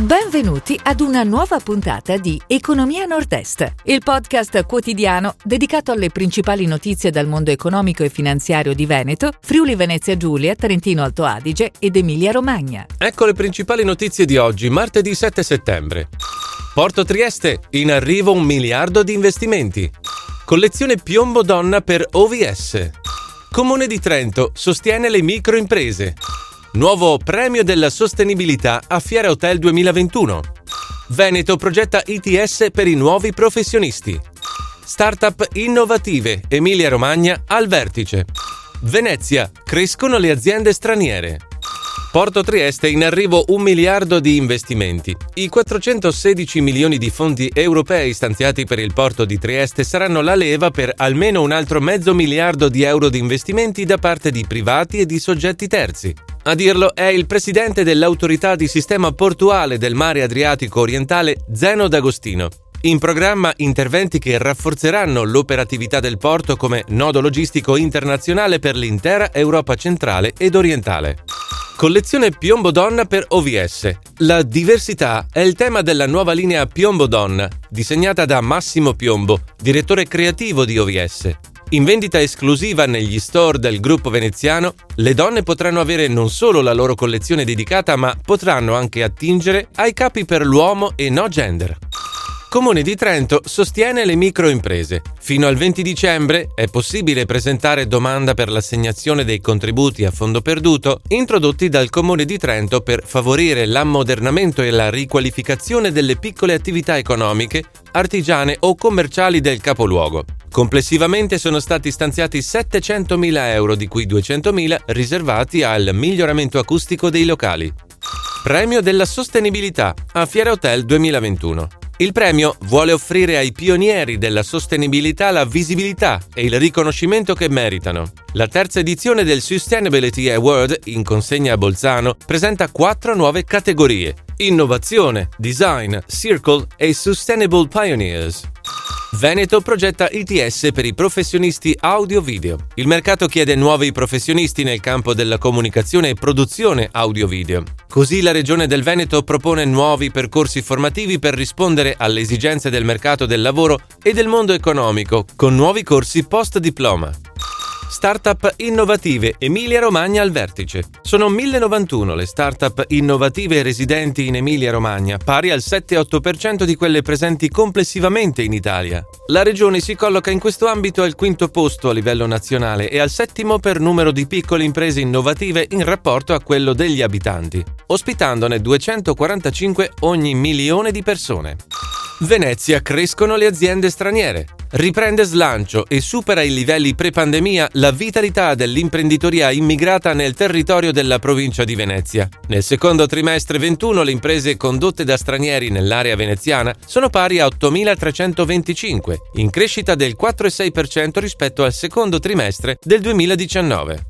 Benvenuti ad una nuova puntata di Economia Nord-Est, il podcast quotidiano dedicato alle principali notizie dal mondo economico e finanziario di Veneto, Friuli Venezia Giulia, Trentino Alto Adige ed Emilia Romagna. Ecco le principali notizie di oggi, martedì 7 settembre. Porto Trieste, in arrivo un miliardo di investimenti. Collezione Piombo Donna per OVS. Comune di Trento sostiene le microimprese. Nuovo premio della sostenibilità a Fiera Hotel 2021. Veneto progetta ITS per i nuovi professionisti. Startup innovative Emilia Romagna al vertice. Venezia crescono le aziende straniere. Porto Trieste in arrivo un miliardo di investimenti. I 416 milioni di fondi europei stanziati per il porto di Trieste saranno la leva per almeno un altro mezzo miliardo di euro di investimenti da parte di privati e di soggetti terzi. A dirlo è il presidente dell'autorità di sistema portuale del mare Adriatico orientale Zeno D'Agostino. In programma interventi che rafforzeranno l'operatività del porto come nodo logistico internazionale per l'intera Europa centrale ed orientale. Collezione Piombo Donna per OVS. La diversità è il tema della nuova linea Piombo Donna, disegnata da Massimo Piombo, direttore creativo di OVS. In vendita esclusiva negli store del gruppo veneziano, le donne potranno avere non solo la loro collezione dedicata, ma potranno anche attingere ai capi per l'uomo e no gender. Comune di Trento sostiene le microimprese. Fino al 20 dicembre è possibile presentare domanda per l'assegnazione dei contributi a fondo perduto introdotti dal Comune di Trento per favorire l'ammodernamento e la riqualificazione delle piccole attività economiche, artigiane o commerciali del capoluogo. Complessivamente sono stati stanziati 700.000 euro, di cui 200.000 riservati al miglioramento acustico dei locali. Premio della sostenibilità a Fiera Hotel 2021. Il premio vuole offrire ai pionieri della sostenibilità la visibilità e il riconoscimento che meritano. La terza edizione del Sustainability Award, in consegna a Bolzano, presenta quattro nuove categorie: innovazione, design, circle e sustainable pioneers. Veneto progetta ITS per i professionisti audio-video. Il mercato chiede nuovi professionisti nel campo della comunicazione e produzione audio-video. Così la Regione del Veneto propone nuovi percorsi formativi per rispondere alle esigenze del mercato del lavoro e del mondo economico, con nuovi corsi post-diploma. Startup innovative Emilia-Romagna al vertice. Sono 1091 le startup innovative residenti in Emilia-Romagna, pari al 7-8% di quelle presenti complessivamente in Italia. La regione si colloca in questo ambito al quinto posto a livello nazionale e al settimo per numero di piccole imprese innovative in rapporto a quello degli abitanti, ospitandone 245 ogni milione di persone. Venezia crescono le aziende straniere. Riprende slancio e supera i livelli pre-pandemia la vitalità dell'imprenditoria immigrata nel territorio della provincia di Venezia. Nel secondo trimestre 21 le imprese condotte da stranieri nell'area veneziana sono pari a 8.325, in crescita del 4,6% rispetto al secondo trimestre del 2019.